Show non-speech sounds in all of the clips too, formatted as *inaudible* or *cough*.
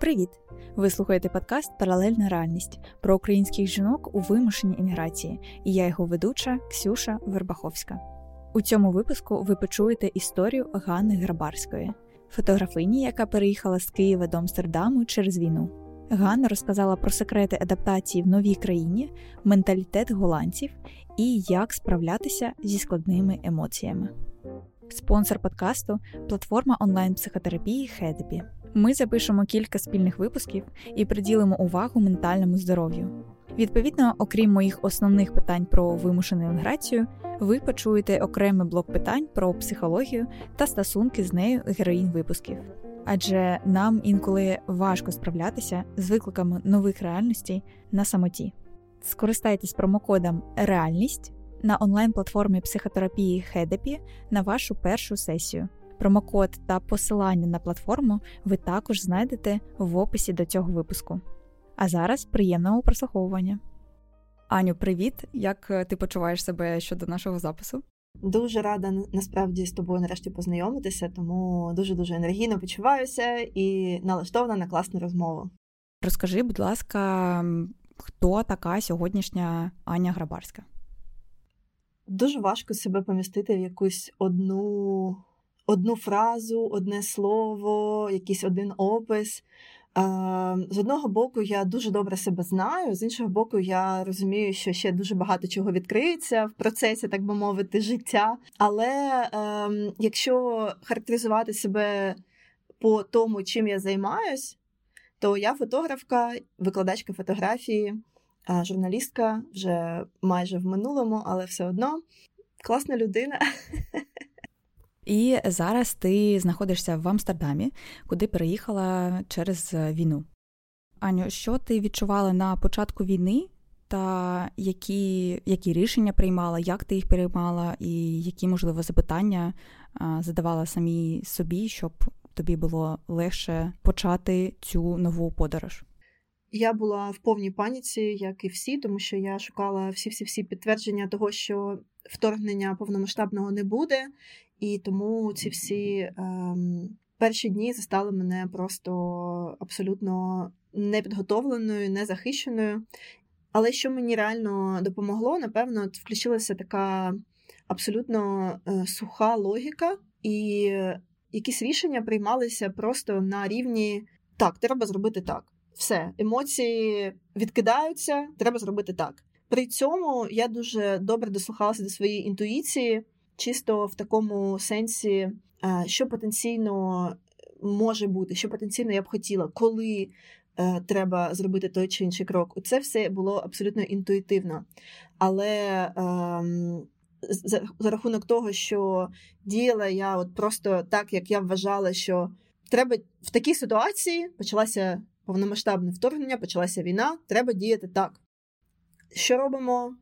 Привіт! Ви слухаєте подкаст Паралельна реальність про українських жінок у вимушеній еміграції, і я його ведуча Ксюша Вербаховська. У цьому випуску ви почуєте історію Ганни Грабарської, фотографині, яка переїхала з Києва до Амстердаму через війну. Ганна розказала про секрети адаптації в новій країні, менталітет голландців і як справлятися зі складними емоціями. Спонсор подкасту платформа онлайн-психотерапії Хедепі. Ми запишемо кілька спільних випусків і приділимо увагу ментальному здоров'ю. Відповідно, окрім моїх основних питань про вимушену еміграцію, ви почуєте окремий блок питань про психологію та стосунки з нею героїн випусків. Адже нам інколи важко справлятися з викликами нових реальностей на самоті. Скористайтесь промокодом Реальність на онлайн-платформі психотерапії Хедепі на вашу першу сесію. Промокод та посилання на платформу ви також знайдете в описі до цього випуску. А зараз приємного прослуховування. Аню, привіт! Як е, ти почуваєш себе щодо нашого запису? Дуже рада насправді з тобою нарешті познайомитися, тому дуже дуже енергійно почуваюся і налаштована на класну розмову. Розкажи, будь ласка, хто така сьогоднішня Аня Грабарська? Дуже важко себе помістити в якусь одну одну фразу, одне слово, якийсь один опис. З одного боку, я дуже добре себе знаю, з іншого боку, я розумію, що ще дуже багато чого відкриється в процесі, так би мовити, життя. Але е, якщо характеризувати себе по тому, чим я займаюсь, то я фотографка, викладачка фотографії, журналістка вже майже в минулому, але все одно класна людина. *laughs* І зараз ти знаходишся в Амстердамі, куди переїхала через війну. Аню, що ти відчувала на початку війни, та які які рішення приймала, як ти їх приймала, і які, можливо, запитання задавала самі собі, щоб тобі було легше почати цю нову подорож? Я була в повній паніці, як і всі, тому що я шукала всі-всі-всі підтвердження того, що вторгнення повномасштабного не буде, і тому ці всі ем, перші дні застали мене просто абсолютно непідготовленою, незахищеною. Але що мені реально допомогло, напевно, включилася така абсолютно е, суха логіка, і якісь рішення приймалися просто на рівні так, треба зробити так. Все, емоції відкидаються, треба зробити так. При цьому я дуже добре дослухалася до своєї інтуїції чисто в такому сенсі, що потенційно може бути, що потенційно я б хотіла, коли е, треба зробити той чи інший крок. Це все було абсолютно інтуїтивно. Але ем, за, за рахунок того, що діяла я от просто так, як я вважала, що треба в такій ситуації почалася повномасштабне вторгнення, почалася війна, треба діяти так. Що робимо?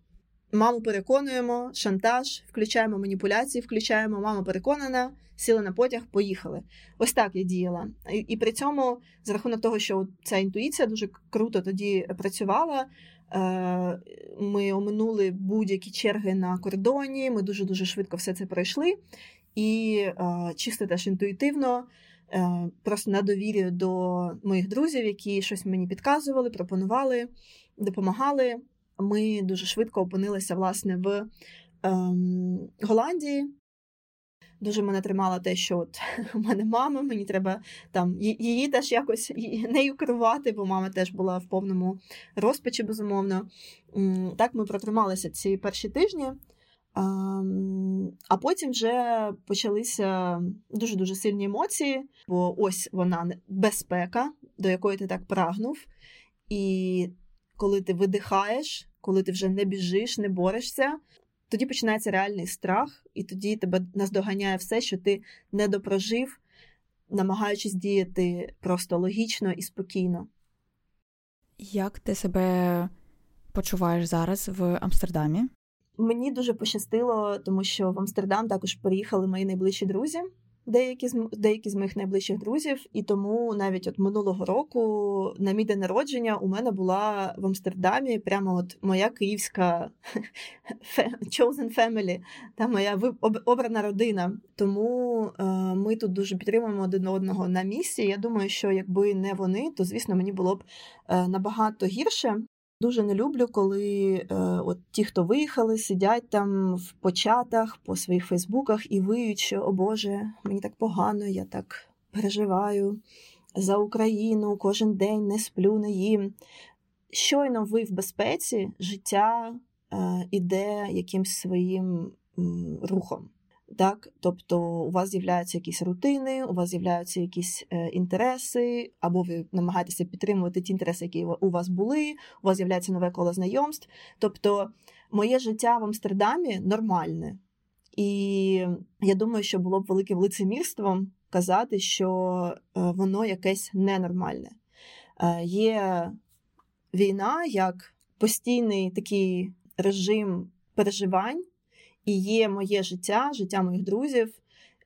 Маму переконуємо, шантаж, включаємо маніпуляції, включаємо, мама переконана, сіли на потяг, поїхали. Ось так я діяла. І, і при цьому, за рахунок того, що ця інтуїція дуже круто тоді працювала. Е, ми оминули будь-які черги на кордоні, ми дуже-дуже швидко все це пройшли. І е, чисто теж інтуїтивно, е, просто на довір'я до моїх друзів, які щось мені підказували, пропонували, допомагали ми дуже швидко опинилися власне в ем, Голландії. Дуже мене тримало те, що от *laughs* у мене мама, мені треба там її теж якось нею керувати, бо мама теж була в повному розпачі, безумовно. Так ми протрималися ці перші тижні, ем, а потім вже почалися дуже-дуже сильні емоції, бо ось вона безпека, до якої ти так прагнув. І коли ти видихаєш, коли ти вже не біжиш, не борешся, тоді починається реальний страх, і тоді тебе наздоганяє все, що ти не допрожив, намагаючись діяти просто логічно і спокійно. Як ти себе почуваєш зараз в Амстердамі? Мені дуже пощастило, тому що в Амстердам також приїхали мої найближчі друзі. Деякі з деякі з моїх найближчих друзів, і тому навіть от минулого року на мій день народження у мене була в Амстердамі прямо от моя київська *laughs* chosen family, та моя обрана родина. Тому е, ми тут дуже підтримуємо один одного на місці. Я думаю, що якби не вони, то звісно мені було б е, набагато гірше. Дуже не люблю, коли е, от ті, хто виїхали, сидять там в початах по своїх фейсбуках і виють, що о Боже, мені так погано, я так переживаю за Україну кожен день не сплю, не їм. Щойно ви в безпеці, життя е, іде якимсь своїм м, рухом. Так, тобто у вас з'являються якісь рутини, у вас з'являються якісь е, інтереси, або ви намагаєтеся підтримувати ті інтереси, які у вас були, у вас з'являється нове коло знайомств. Тобто, моє життя в Амстердамі нормальне. І я думаю, що було б великим лицемірством казати, що е, воно якесь ненормальне. Е, є війна як постійний такий режим переживань. І є моє життя, життя моїх друзів,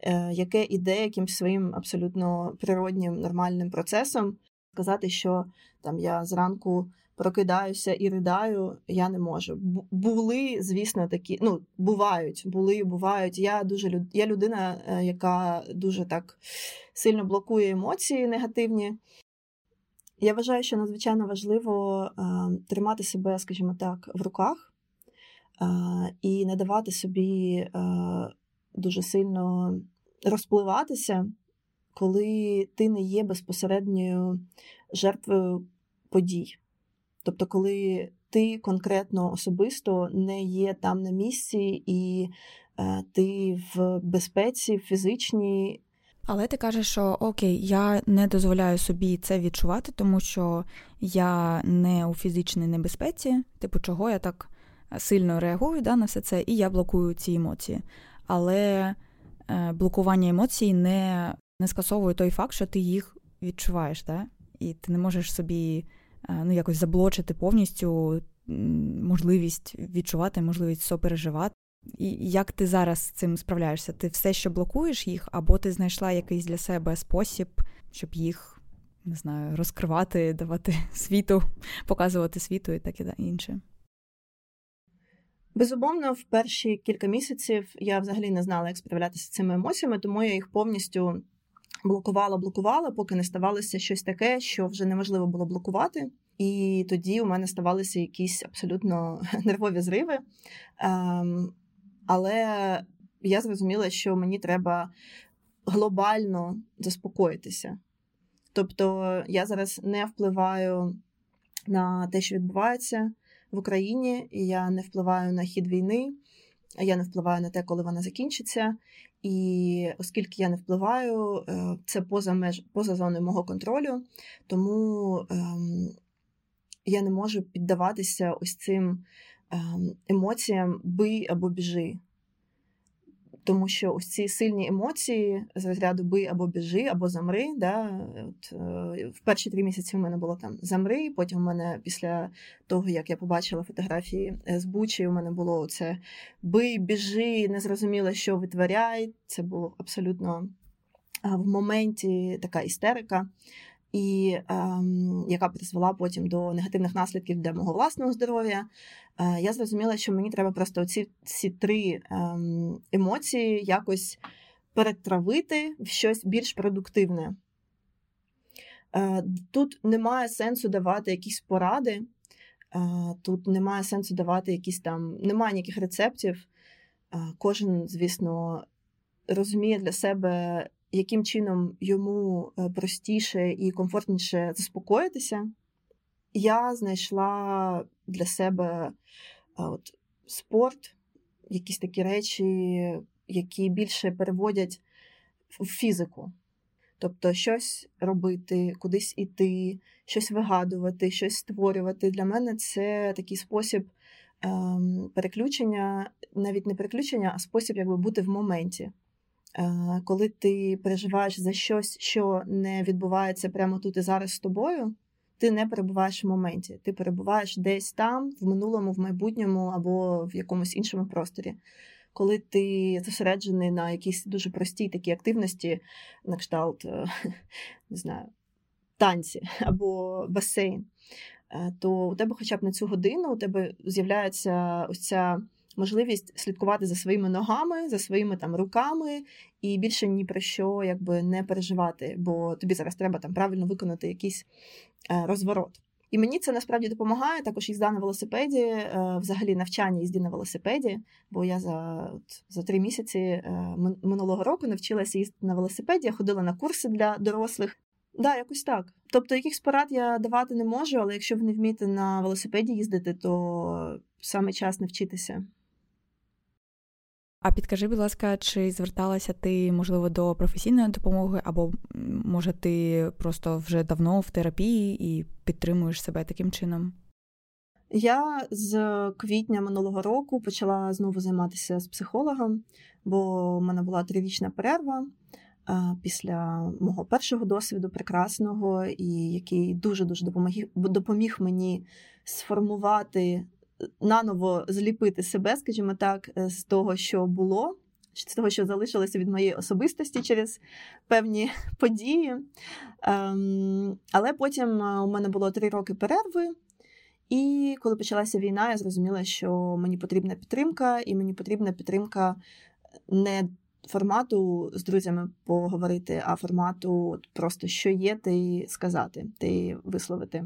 е, яке іде якимсь своїм абсолютно природнім нормальним процесом. Сказати, що там я зранку прокидаюся і ридаю, я не можу. Були, звісно, такі, ну, бувають, були, бувають. Я дуже я людина, е, яка дуже так сильно блокує емоції негативні. Я вважаю, що надзвичайно важливо е, тримати себе, скажімо так, в руках і не давати собі дуже сильно розпливатися, коли ти не є безпосередньою жертвою подій. Тобто, коли ти конкретно особисто не є там на місці, і е, ти в безпеці, фізичній. Але ти кажеш, що окей, я не дозволяю собі це відчувати, тому що я не у фізичній небезпеці, типу, чого я так сильно реагую да, на все це, і я блокую ці емоції. Але е, блокування емоцій не не скасовує той факт, що ти їх відчуваєш, да? і ти не можеш собі е, ну, якось заблочити повністю можливість відчувати, можливість сопереживати. І як ти зараз з цим справляєшся? Ти все ще блокуєш їх, або ти знайшла якийсь для себе спосіб, щоб їх не знаю, розкривати, давати *laughs* світу, показувати світу і таке інше. Безумовно, в перші кілька місяців я взагалі не знала, як справлятися з цими емоціями, тому я їх повністю блокувала, блокувала, поки не ставалося щось таке, що вже неможливо було блокувати. І тоді у мене ставалися якісь абсолютно *laughs* нервові зриви. Ем, але я зрозуміла, що мені треба глобально заспокоїтися. Тобто я зараз не впливаю на те, що відбувається в Україні, і я не впливаю на хід війни, я не впливаю на те, коли вона закінчиться. І оскільки я не впливаю, е, це поза меж поза зоною мого контролю, тому ем, я не можу піддаватися ось цим ем, емоціям бий або біжи. Тому що ось ці сильні емоції з розряду бий або біжи, або замри. Да? От, е, В перші три місяці у мене було там замри. Потім у мене після того, як я побачила фотографії з Бучі, у мене було це бий, біжи, не зрозуміло, що витворяй. Це було абсолютно в моменті така істерика і ем, яка призвела потім до негативних наслідків для мого власного здоров'я. Е, я зрозуміла, що мені треба просто ці ці три ем, емоції якось перетравити в щось більш продуктивне. Е, тут немає сенсу давати якісь поради, е, тут немає сенсу давати якісь там, немає ніяких рецептів. Е, кожен, звісно, розуміє для себе яким чином йому е, простіше і комфортніше заспокоїтися, я знайшла для себе е, от, спорт, якісь такі речі, які більше переводять в фізику. Тобто щось робити, кудись іти, щось вигадувати, щось створювати. Для мене це такий спосіб ем, переключення, навіть не переключення, а спосіб якби бути в моменті. Е, коли ти переживаєш за щось, що не відбувається прямо тут і зараз з тобою, ти не перебуваєш в моменті. Ти перебуваєш десь там, в минулому, в майбутньому або в якомусь іншому просторі. коли ти зосереджений на якійсь дуже простій такій активності, на кшталт, е, *laughs* не знаю, танці *laughs* або басейн, е, то у тебе хоча б на цю годину у тебе з'являється ось ця можливість слідкувати за своїми ногами, за своїми там руками, і більше ні про що якби не переживати, бо тобі зараз треба там правильно виконати якийсь е, розворот. І мені це насправді допомагає. Також їзда на велосипеді, е, взагалі навчання їзді на велосипеді. Бо я за от, за три місяці е, минулого року навчилася їздити на велосипеді, я ходила на курси для дорослих. Да, якось так. Тобто, якихось порад я давати не можу, але якщо ви не вмієте на велосипеді їздити, то саме час навчитися. А підкажи, будь ласка, чи зверталася ти, можливо, до професійної допомоги, або може ти просто вже давно в терапії і підтримуєш себе таким чином? Я з квітня минулого року почала знову займатися з психологом, бо в мене була трирічна перерва після мого першого досвіду прекрасного, і який дуже дуже допоміг, допоміг мені сформувати наново зліпити себе, скажімо так, е, з того, що було, з того, що залишилося від моєї особистості через певні *laughs* події. Ем, але потім е, у мене було три роки перерви. І коли почалася війна, я зрозуміла, що мені потрібна підтримка, і мені потрібна підтримка не формату з друзями поговорити, а формату просто що є, ти сказати, ти висловити.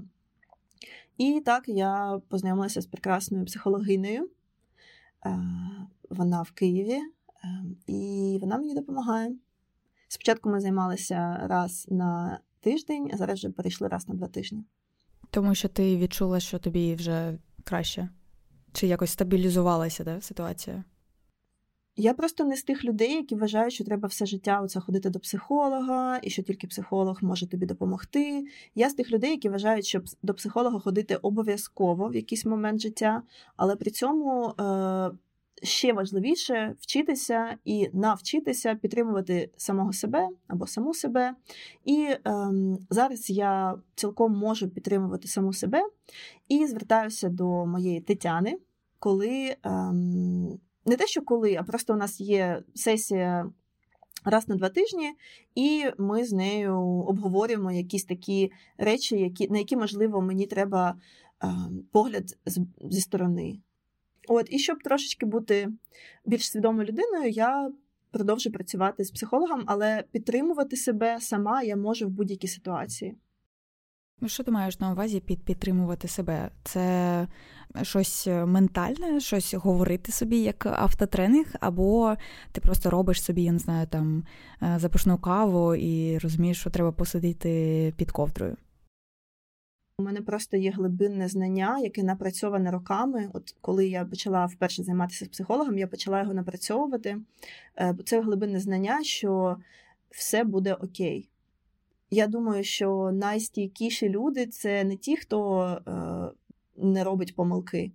І так я познайомилася з прекрасною психологинею. Е, вона в Києві, е, і вона мені допомагає. Спочатку ми займалися раз на тиждень, а зараз вже перейшли раз на два тижні. Тому що ти відчула, що тобі вже краще? Чи якось стабілізувалася да, ситуація? Я просто не з тих людей, які вважають, що треба все життя оце ходити до психолога, і що тільки психолог може тобі допомогти. Я з тих людей, які вважають, що до психолога ходити обов'язково в якийсь момент життя, але при цьому е, ще важливіше вчитися і навчитися підтримувати самого себе або саму себе. І е, зараз я цілком можу підтримувати саму себе і звертаюся до моєї Тетяни, коли. Е, не те, що коли, а просто у нас є сесія раз на два тижні, і ми з нею обговорюємо якісь такі речі, які, на які, можливо, мені треба е, погляд з, зі сторони. От, І щоб трошечки бути більш свідомою людиною, я продовжу працювати з психологом, але підтримувати себе сама я можу в будь-якій ситуації. Ну, що ти маєш на увазі під підтримувати себе? Це щось ментальне, щось говорити собі як автотренинг, або ти просто робиш собі, я не знаю, там е, запашну каву і розумієш, що треба посидіти під ковдрою. У мене просто є глибинне знання, яке напрацьоване роками. От коли я почала вперше займатися з психологом, я почала його напрацьовувати. Е, це глибинне знання, що все буде окей. Я думаю, що найстійкіші люди це не ті, хто е, не робить помилки,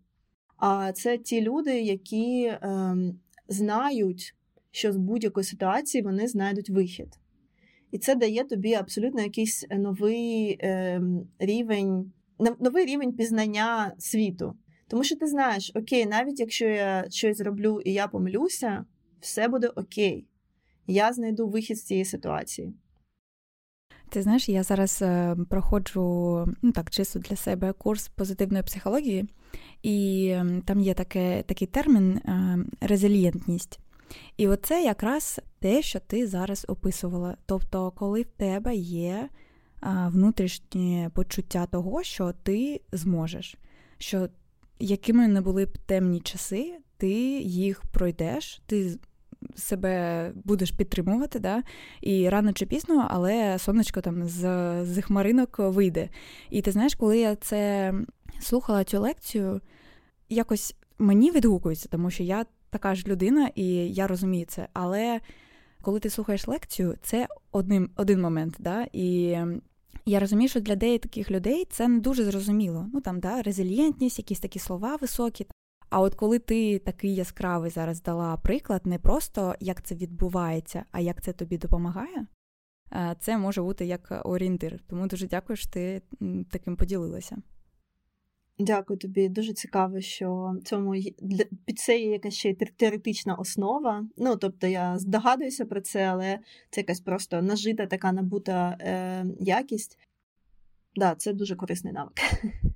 а це ті люди, які е, знають, що з будь-якої ситуації вони знайдуть вихід. І це дає тобі абсолютно якийсь новий е, рівень, новий рівень пізнання світу. Тому що ти знаєш, окей, навіть якщо я щось зроблю і я помилюся, все буде окей. Я знайду вихід з цієї ситуації. Ти знаєш, я зараз е, проходжу ну так, чисто для себе курс позитивної психології, і там є таке, такий термін е, резилієнтність. І оце якраз те, що ти зараз описувала. Тобто, коли в тебе є внутрішнє почуття того, що ти зможеш, що якими не були б темні часи, ти їх пройдеш, ти себе будеш підтримувати, да? і рано чи пізно, але сонечко там з з хмаринок вийде. І ти знаєш, коли я це слухала цю лекцію, якось мені відгукується, тому що я така ж людина, і я розумію це. Але коли ти слухаєш лекцію, це один, один момент. Да? І я розумію, що для деяких людей це не дуже зрозуміло. Ну там да, резилієнтність, якісь такі слова високі. А от коли ти такий яскравий зараз дала приклад, не просто як це відбувається, а як це тобі допомагає, це може бути як орієнтир. Тому дуже дякую, що ти таким поділилася. Дякую тобі. Дуже цікаво, що цьому під це є якась ще й теоретична основа. Ну тобто я здогадуюся про це, але це якась просто нажита така набута е, якість. Да, це дуже корисний навик. *laughs*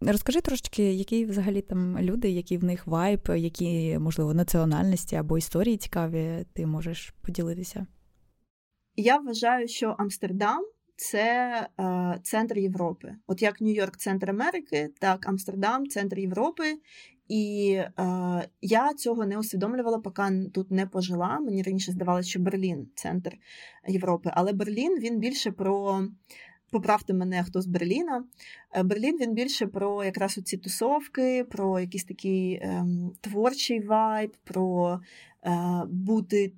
Розкажи трошечки, які взагалі там люди, які в них вайб, які, можливо, національності або історії цікаві, ти можеш поділитися? Я вважаю, що Амстердам це е, центр Європи. От як Нью-Йорк центр Америки, так Амстердам центр Європи. І е, я цього не усвідомлювала, поки тут не пожила. Мені раніше здавалося, що Берлін центр Європи. Але Берлін він більше про. Поправте мене, хто з Берліна. Е, Берлін він більше про якраз ці тусовки, про якийсь такий ем, творчий вайб, про е, бути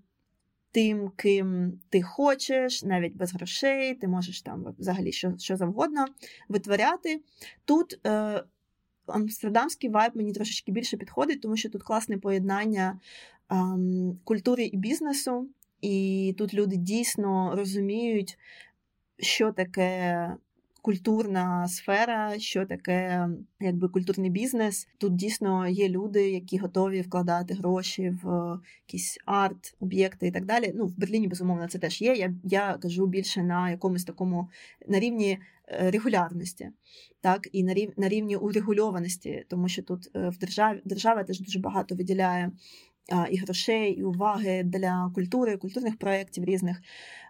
тим, ким ти хочеш, навіть без грошей, ти можеш там взагалі що що завгодно витворяти. Тут е, амстердамський вайб мені трошечки більше підходить, тому що тут класне поєднання е, культури і бізнесу, і тут люди дійсно розуміють, що таке культурна сфера, що таке якби культурний бізнес. Тут дійсно є люди, які готові вкладати гроші в якісь арт, об'єкти і так далі. Ну в Берліні безумовно це теж є. Я я кажу більше на якомусь такому на рівні е, регулярності, так і на рів, на рівні урегульованості, тому що тут е, в державі держава теж дуже багато виділяє. І грошей, і уваги для культури, культурних проєктів різних.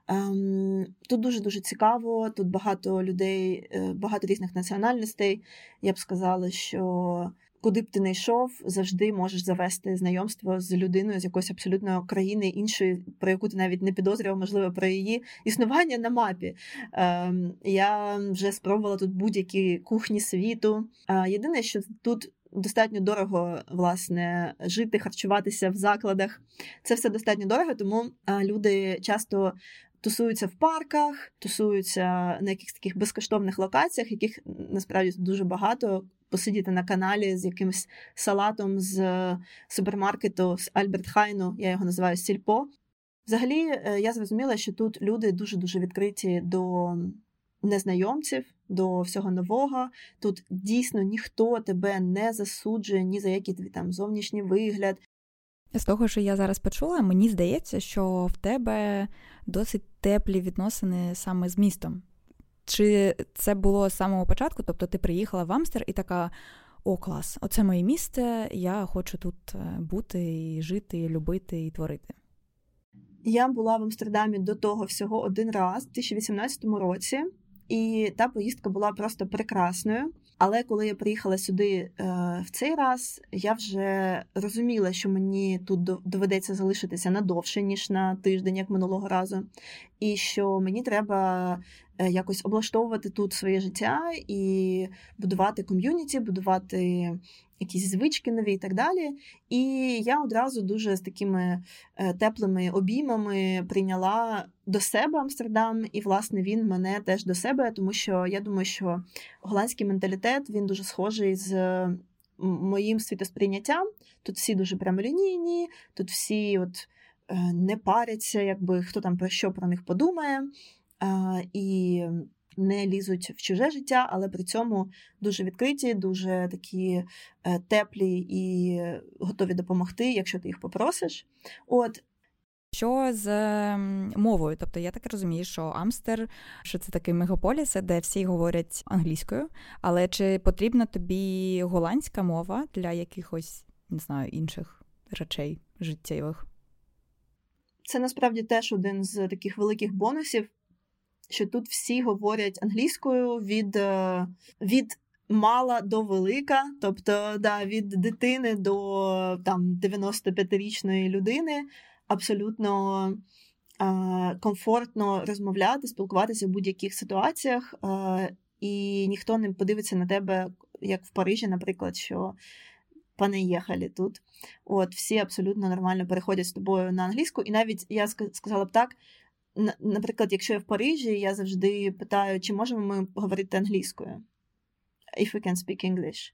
Ем, тут дуже дуже цікаво. Тут багато людей, е, багато різних національностей. Я б сказала, що куди б ти не йшов, завжди можеш завести знайомство з людиною з якоїсь абсолютно країни іншої, про яку ти навіть не підозрював, можливо, про її існування на мапі. Ем, я вже спробувала тут будь-які кухні світу. Єдине, що тут. Достатньо дорого власне жити, харчуватися в закладах. Це все достатньо дорого, тому люди часто тусуються в парках, тусуються на якихось таких безкоштовних локаціях, яких насправді дуже багато. Посидіти на каналі з якимось салатом з супермаркету з Альберт Хайну, я його називаю Сільпо. Взагалі, е, я зрозуміла, що тут люди дуже-дуже відкриті до незнайомців, до всього нового. Тут дійсно ніхто тебе не засуджує ні за який твій там зовнішній вигляд, з того, що я зараз почула, мені здається, що в тебе досить теплі відносини саме з містом. Чи це було з самого початку? Тобто ти приїхала в Амстер і така: о, клас, оце моє місце, я хочу тут е, бути, і жити, і любити, і творити. Я була в Амстердамі до того всього один раз, у 2018 році, і та поїздка була просто прекрасною. Але коли я приїхала сюди е, в цей раз, я вже розуміла, що мені тут доведеться залишитися надовше, ніж на тиждень, як минулого разу, і що мені треба е, якось облаштовувати тут своє життя і будувати ком'юніті, будувати якісь звички нові і так далі. І я одразу дуже з такими е, теплими обіймами прийняла до себе Амстердам, і, власне, він мене теж до себе, тому що я думаю, що голландський менталітет він дуже схожий з. Моїм світосприйняттям тут всі дуже прямолінійні, тут всі от е, не паряться, якби хто там про що про них подумає. І не лізуть в чуже життя, але при цьому дуже відкриті, дуже такі е, теплі і готові допомогти, якщо ти їх попросиш. От. Що з мовою? Тобто я так розумію, що Амстер, що це такий мегаполіс, де всі говорять англійською, але чи потрібна тобі голландська мова для якихось, не знаю, інших речей життєвих? Це насправді теж один з таких великих бонусів що тут всі говорять англійською від е, від мала до велика, тобто да, від дитини до там 95-річної людини абсолютно е, комфортно розмовляти, спілкуватися в будь-яких ситуаціях, е, і ніхто не подивиться на тебе, як в Парижі, наприклад, що. Пане їхали тут. От всі абсолютно нормально переходять з тобою на англійську, і навіть я сказала б так, Наприклад, якщо я в Парижі, я завжди питаю, чи можемо ми говорити англійською? If we can speak English.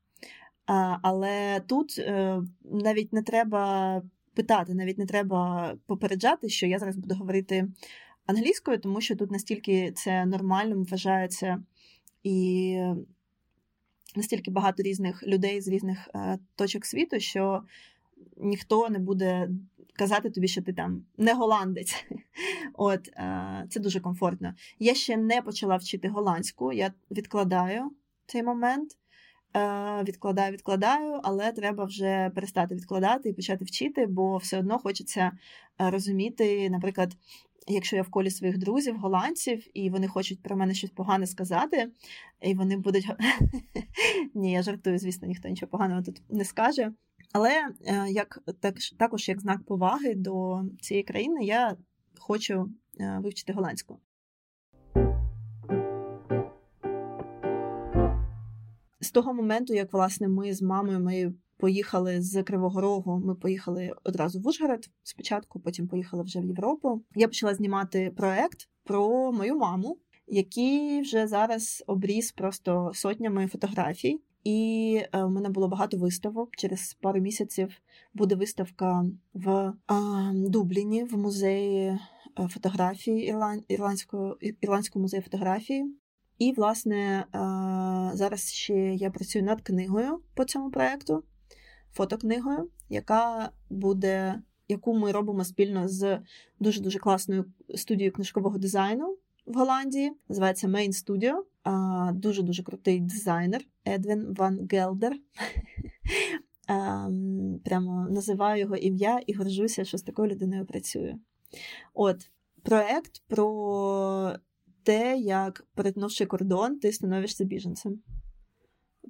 А, Але тут е, навіть не треба питати, навіть не треба попереджати, що я зараз буду говорити англійською, тому що тут настільки це нормально вважається і настільки багато різних людей з різних е, точок світу, що ніхто не буде казати тобі, що ти там не голландець. *laughs* От е, це дуже комфортно. Я ще не почала вчити голландську, я відкладаю цей момент. Е, відкладаю, відкладаю, але треба вже перестати відкладати і почати вчити, бо все одно хочеться розуміти, наприклад, якщо я в колі своїх друзів, голландців, і вони хочуть про мене щось погане сказати, і вони будуть. *laughs* Ні, я жартую, звісно, ніхто нічого поганого тут не скаже. Але е, як так, також як знак поваги до цієї країни, я хочу е, вивчити голландську. З того моменту, як власне ми з мамою моєю поїхали з Кривого Рогу. Ми поїхали одразу в Ужгород спочатку, потім поїхали вже в Європу. Я почала знімати проект про мою маму, який вже зараз обріз просто сотнями фотографій. І е, в мене було багато виставок. Через пару місяців буде виставка в Дубліні в музеї е, фотографії Ірланд... Ірландського Ірландського музею фотографії. І, власне, зараз ще я працюю над книгою по цьому проекту фотокнигою, яка буде, яку ми робимо спільно з дуже дуже класною студією книжкового дизайну в Голландії. Називається Main Studio. Дуже дуже крутий дизайнер Едвін Ван Гелдер. *laughs* Прямо називаю його ім'я і горжуся, що з такою людиною працюю. От проект про те, як перетнувши кордон, ти становишся біженцем.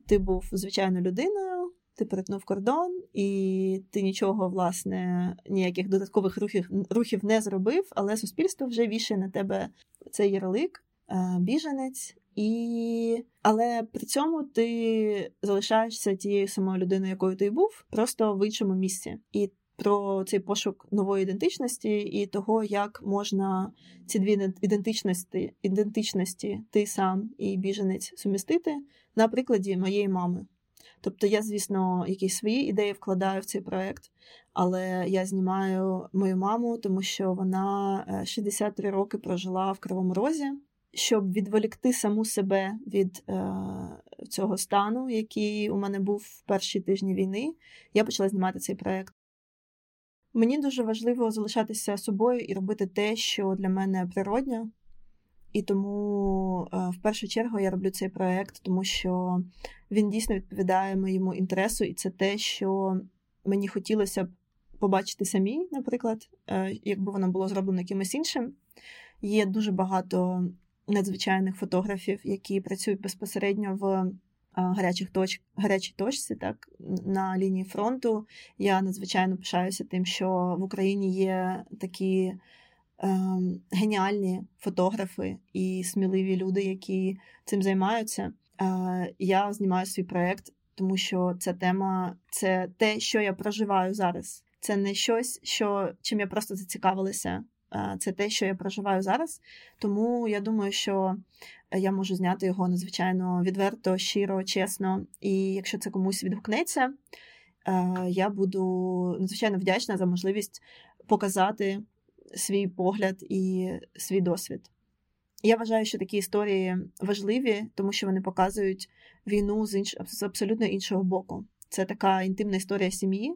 Ти був звичайною людиною, ти перетнув кордон, і ти нічого, власне, ніяких додаткових рухів рухів не зробив, але суспільство вже вішає на тебе цей ярлик, е, біженець, і... але при цьому ти залишаєшся тією самою людиною, якою ти був, просто в іншому місці. І про цей пошук нової ідентичності і того, як можна ці дві ідентичності, ідентичності ти сам і біженець сумістити на прикладі моєї мами. Тобто я, звісно, якісь свої ідеї вкладаю в цей проект, але я знімаю мою маму, тому що вона 63 е, роки прожила в Кривому Розі. Щоб відволікти саму себе від е, цього стану, який у мене був в перші тижні війни, я почала знімати цей проект. Мені дуже важливо залишатися собою і робити те, що для мене природньо, і тому е, в першу чергу я роблю цей проект, тому що він дійсно відповідає моєму інтересу, і це те, що мені хотілося б побачити самі, наприклад, е, якби воно було зроблено якимось іншим. Є дуже багато надзвичайних фотографів, які працюють безпосередньо в е, гарячих точ... гарячій точці, так, на лінії фронту. Я надзвичайно пишаюся тим, що в Україні є такі. Ем, геніальні фотографи і сміливі люди, які цим займаються. Е, я знімаю свій проєкт, тому що ця тема це те, що я проживаю зараз. Це не щось, що чим я просто зацікавилася. Е, це те, що я проживаю зараз. Тому я думаю, що я можу зняти його надзвичайно відверто, щиро, чесно. І якщо це комусь відгукнеться, е, я буду надзвичайно вдячна за можливість показати свій погляд і свій досвід. Я вважаю, що такі історії важливі, тому що вони показують війну з інш... з абсолютно іншого боку. Це така інтимна історія сім'ї,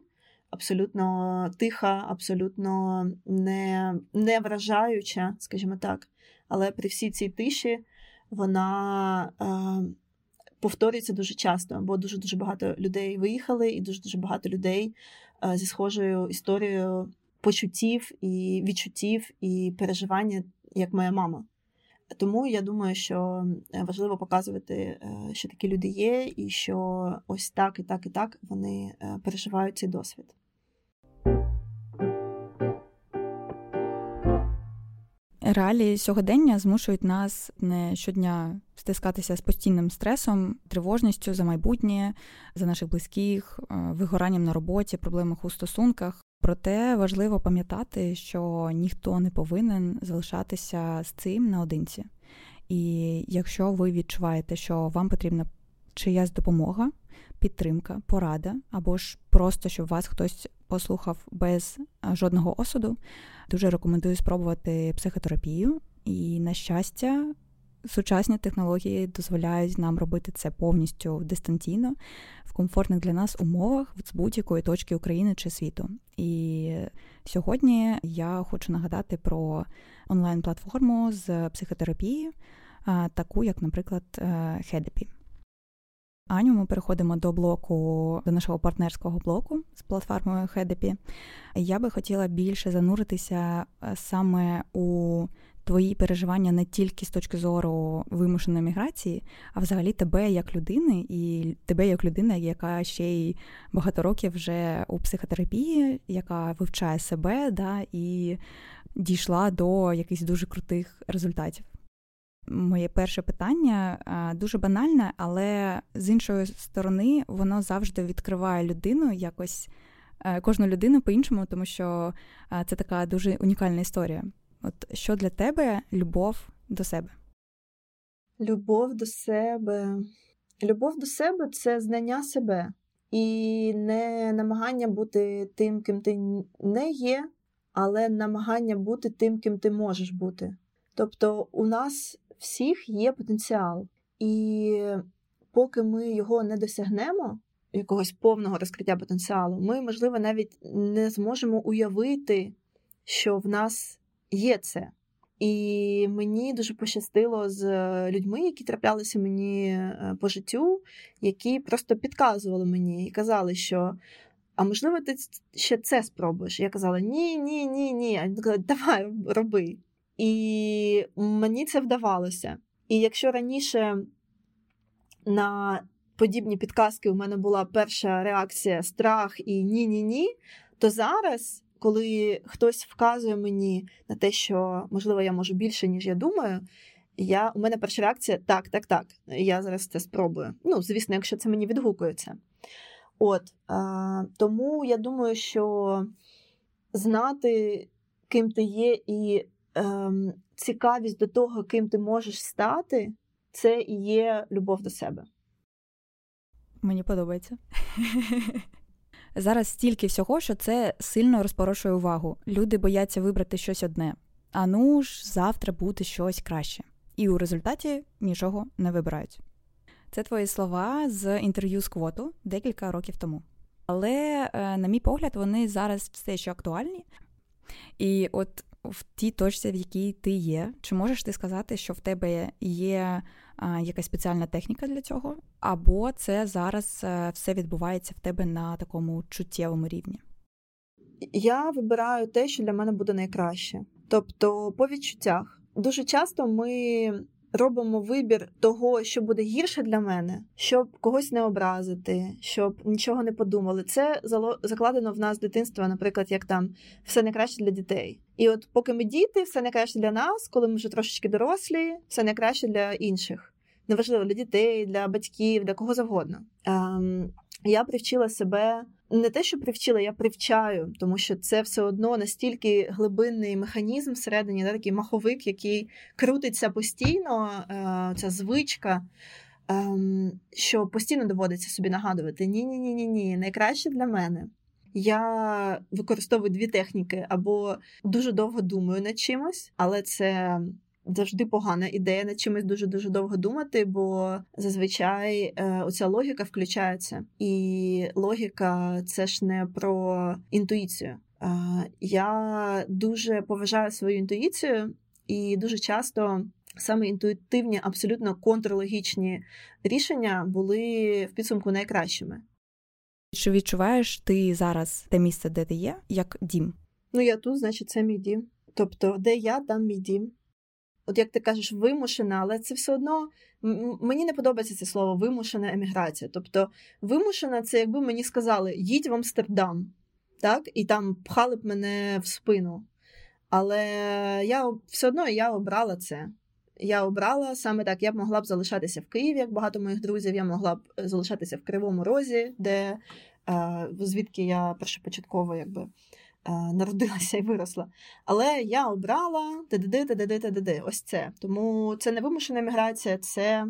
абсолютно тиха, абсолютно не, не вражаюча, скажімо так. Але при всій цій тиші вона е, повторюється дуже часто, бо дуже дуже багато людей виїхали, і дуже дуже багато людей е, зі схожою історією почуттів і відчуттів і переживання, як моя мама. Тому я думаю, що е, важливо показувати, е, що такі люди є, і що ось так, і так, і так вони е, переживають цей досвід. Реалії сьогодення змушують нас не щодня стискатися з постійним стресом, тривожністю за майбутнє, за наших близьких, вигоранням на роботі, проблемах у стосунках. Проте важливо пам'ятати, що ніхто не повинен залишатися з цим наодинці. І якщо ви відчуваєте, що вам потрібна чиясь допомога, підтримка, порада, або ж просто щоб вас хтось послухав без жодного осуду, дуже рекомендую спробувати психотерапію. І, на щастя, сучасні технології дозволяють нам робити це повністю дистанційно в комфортних для нас умовах з будь-якої точки України чи світу. І сьогодні я хочу нагадати про онлайн-платформу з психотерапії, таку як, наприклад, Хедепі. Аню, ми переходимо до блоку, до нашого партнерського блоку з платформою Хедепі. Я би хотіла більше зануритися саме у твої переживання не тільки з точки зору вимушеної міграції, а взагалі тебе як людини, і тебе як людина, яка ще й багато років вже у психотерапії, яка вивчає себе, да, і дійшла до якихось дуже крутих результатів. Моє перше питання дуже банальне, але з іншої сторони, воно завжди відкриває людину якось е, кожну людину по-іншому, тому що це така дуже унікальна історія. От що для тебе любов до себе? Любов до себе. Любов до себе це знання себе і не намагання бути тим, ким ти не є, але намагання бути тим, ким ти можеш бути. Тобто у нас всіх є потенціал, і поки ми його не досягнемо, якогось повного розкриття потенціалу, ми, можливо, навіть не зможемо уявити, що в нас є це. І мені дуже пощастило з людьми, які траплялися мені е, по життю, які просто підказували мені і казали, що. А можливо, ти ще це спробуєш? Я казала: ні, ні, ні, ні. А вони казали, давай роби. І мені це вдавалося. І якщо раніше на подібні підказки у мене була перша реакція страх і ні-ні-ні, то зараз коли хтось вказує мені на те, що можливо я можу більше, ніж я думаю, я, у мене перша реакція так, так, так. Я зараз це спробую. Ну, звісно, якщо це мені відгукується. От а, тому я думаю, що знати, ким ти є, і ем, цікавість до того, ким ти можеш стати, це і є любов до себе. Мені подобається. *laughs* Зараз стільки всього, що це сильно розпорошує увагу. Люди бояться вибрати щось одне. А ну ж, завтра буде щось краще. І у результаті нічого не вибирають. Це твої слова з інтерв'ю з квоту декілька років тому. Але, е, на мій погляд, вони зараз все ще актуальні. І от в тій точці, в якій ти є, чи можеш ти сказати, що в тебе є якась спеціальна техніка для цього, або це зараз е, все відбувається в тебе на такому чуттєвому рівні? Я вибираю те, що для мене буде найкраще. Тобто, по відчуттях. Дуже часто ми робимо вибір того, що буде гірше для мене, щоб когось не образити, щоб нічого не подумали. Це закладено в нас дитинства, наприклад, як там все найкраще для дітей. І от поки ми діти, все найкраще для нас, коли ми вже трошечки дорослі, все найкраще для інших. Неважливо для дітей, для батьків, для кого завгодно. Ем, Я привчила себе не те, що привчила, я привчаю, тому що це все одно настільки глибинний механізм всередині, да, такий маховик, який крутиться постійно, е, ця звичка. Ем, що постійно доводиться собі нагадувати: ні-ні, ні, ні, найкраще для мене. Я використовую дві техніки або дуже довго думаю над чимось, але це завжди погана ідея над чимось дуже дуже довго думати, бо зазвичай е, оця логіка включається, і логіка це ж не про інтуїцію. Е, я дуже поважаю свою інтуїцію, і дуже часто саме інтуїтивні, абсолютно контрлогічні рішення були в підсумку найкращими. Чи відчуваєш ти зараз те місце, де ти є, як дім? Ну я тут, значить, це мій дім. Тобто, де я, там мій дім от як ти кажеш, вимушена, але це все одно мені не подобається це слово вимушена еміграція. Тобто, вимушена це якби мені сказали, їдь в Амстердам, так, і там пхали б мене в спину. Але я все одно я обрала це. Я обрала саме так, я б могла б залишатися в Києві, як багато моїх друзів. Я могла б залишатися в Кривому Розі, де е, звідки я першопочатково якби Е, народилася і виросла. Але я обрала ТДД, ТДД, ТДД. Ось це. Тому це не вимушена еміграція, це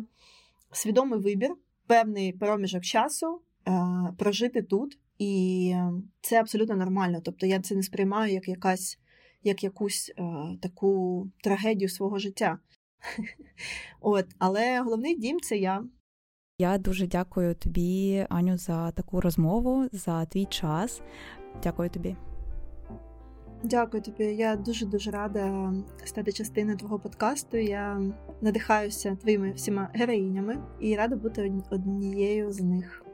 свідомий вибір. певний проміжок часу е, прожити тут, і це абсолютно нормально. Тобто я це не сприймаю як якась як якусь е, таку трагедію свого життя. *laughs* От, Але головний дім це я. Я дуже дякую тобі, Аню, за таку розмову, за твій час. Дякую тобі. Дякую тобі. Я дуже дуже рада стати частиною твого подкасту. Я надихаюся твоїми всіма героїнями і рада бути однією з них.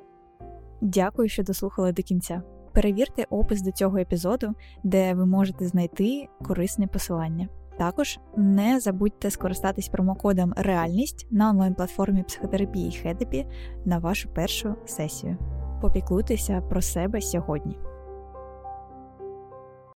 Дякую, що дослухали до кінця. Перевірте опис до цього епізоду, де ви можете знайти корисне посилання. Також не забудьте скористатись промокодом Реальність на онлайн-платформі психотерапії Хедепі на вашу першу сесію. Попіклуйтеся про себе сьогодні.